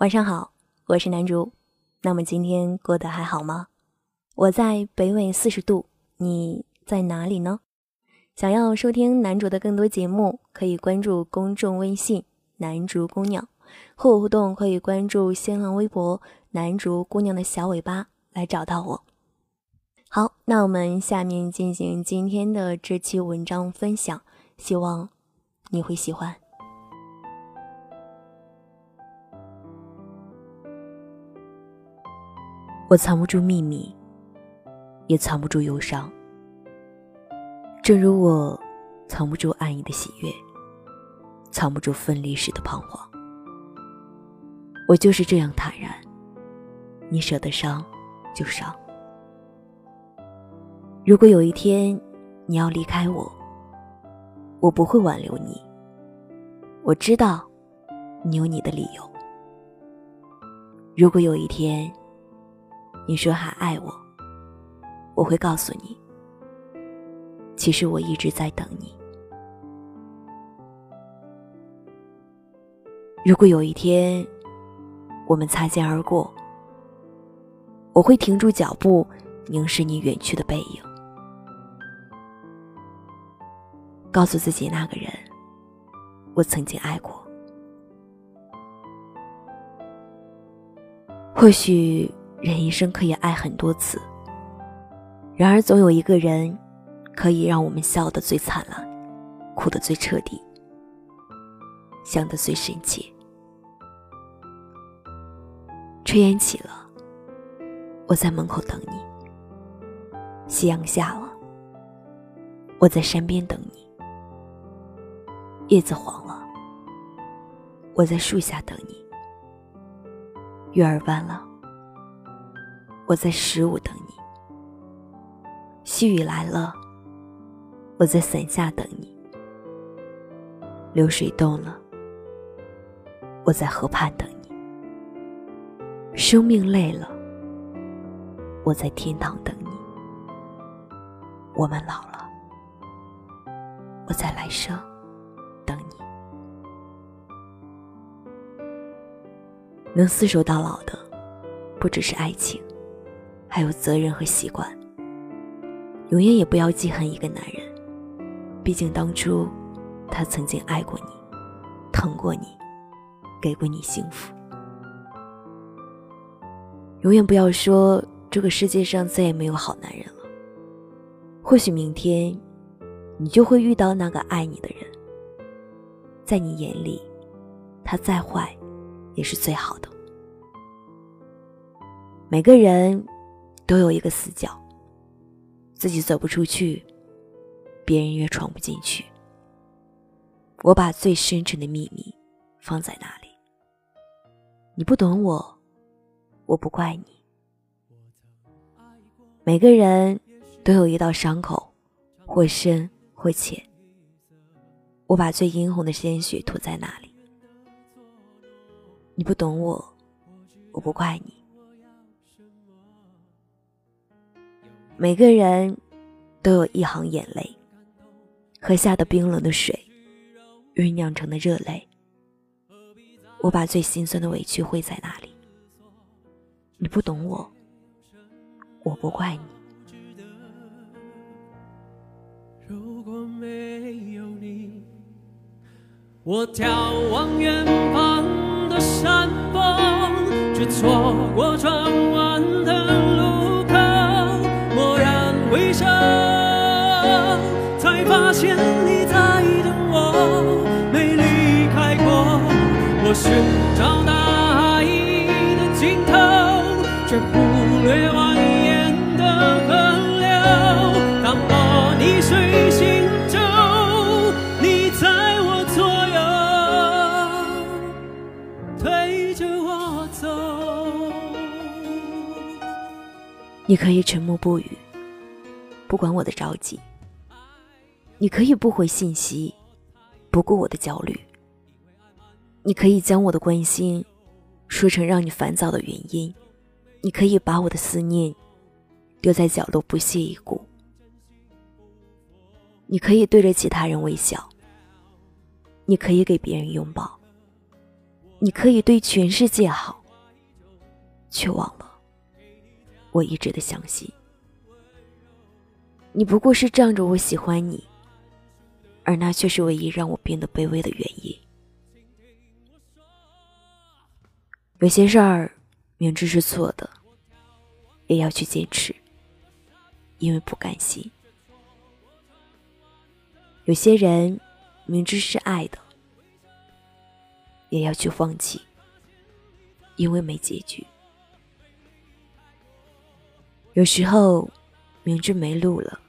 晚上好，我是南竹。那么今天过得还好吗？我在北纬四十度，你在哪里呢？想要收听南竹的更多节目，可以关注公众微信“南竹姑娘”，和我互动可以关注新浪微博“南竹姑娘的小尾巴”来找到我。好，那我们下面进行今天的这期文章分享，希望你会喜欢。我藏不住秘密，也藏不住忧伤。正如我藏不住暗影的喜悦，藏不住分离时的彷徨。我就是这样坦然，你舍得伤就伤。如果有一天你要离开我，我不会挽留你。我知道你有你的理由。如果有一天，你说还爱我，我会告诉你，其实我一直在等你。如果有一天我们擦肩而过，我会停住脚步，凝视你远去的背影，告诉自己那个人，我曾经爱过。或许。人一生可以爱很多次，然而总有一个人，可以让我们笑得最灿烂，哭得最彻底，想得最深切。炊烟起了，我在门口等你；夕阳下了，我在山边等你；叶子黄了，我在树下等你；月儿弯了。我在十五等你，细雨来了，我在伞下等你；流水动了，我在河畔等你；生命累了，我在天堂等你；我们老了，我在来生等你。能厮守到老的，不只是爱情。还有责任和习惯，永远也不要记恨一个男人，毕竟当初他曾经爱过你，疼过你，给过你幸福。永远不要说这个世界上再也没有好男人了，或许明天你就会遇到那个爱你的人，在你眼里，他再坏也是最好的。每个人。都有一个死角，自己走不出去，别人也闯不进去。我把最深沉的秘密放在那里。你不懂我，我不怪你。每个人都有一道伤口，或深或浅。我把最殷红的鲜血涂在那里。你不懂我，我不怪你。每个人都有一行眼泪，喝下的冰冷的水，酝酿成的热泪。我把最心酸的委屈汇在那里。你不懂我，我不怪你。如果没有你，我眺望远方的山峰，却错过转却忽略蜿蜒的河流。当我逆水行舟，你在我左右，推着我走。你可以沉默不语。不管我的着急，你可以不回信息，不顾我的焦虑。你可以将我的关心说成让你烦躁的原因，你可以把我的思念丢在角落不屑一顾。你可以对着其他人微笑，你可以给别人拥抱，你可以对全世界好，却忘了我一直的相信。你不过是仗着我喜欢你，而那却是唯一让我变得卑微的原因。有些事儿明知是错的，也要去坚持，因为不甘心。有些人明知是爱的。也要去放弃，因为没结局。有时候明知没路了，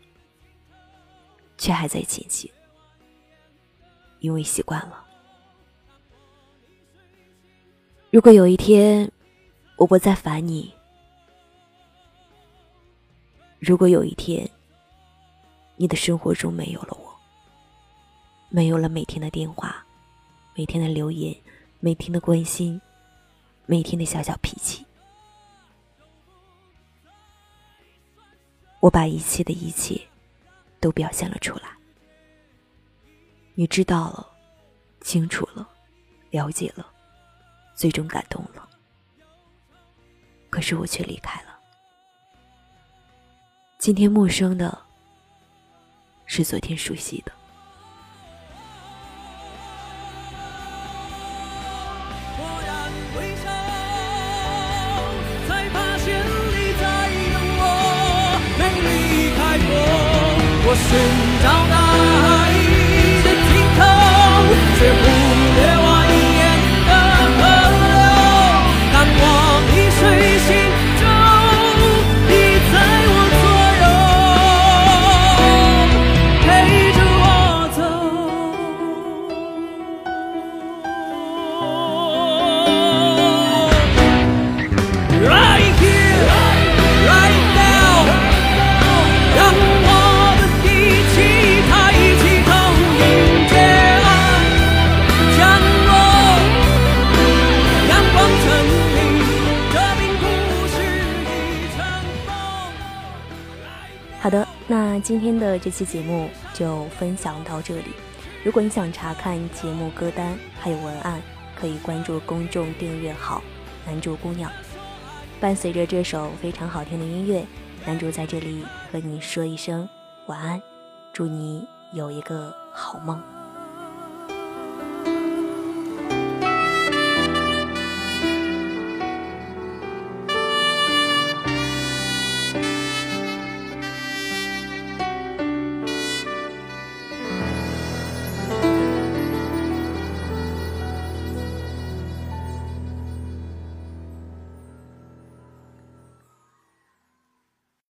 却还在前行，因为习惯了。如果有一天我不再烦你，如果有一天你的生活中没有了我，没有了每天的电话，每天的留言。每天的关心，每天的小小脾气，我把一切的一切都表现了出来。你知道了，清楚了，了解了，最终感动了。可是我却离开了。今天陌生的，是昨天熟悉的。我寻找大海的尽头，却忽略。好的，那今天的这期节目就分享到这里。如果你想查看节目歌单还有文案，可以关注公众订阅号“男主姑娘”。伴随着这首非常好听的音乐，男主在这里和你说一声晚安，祝你有一个好梦。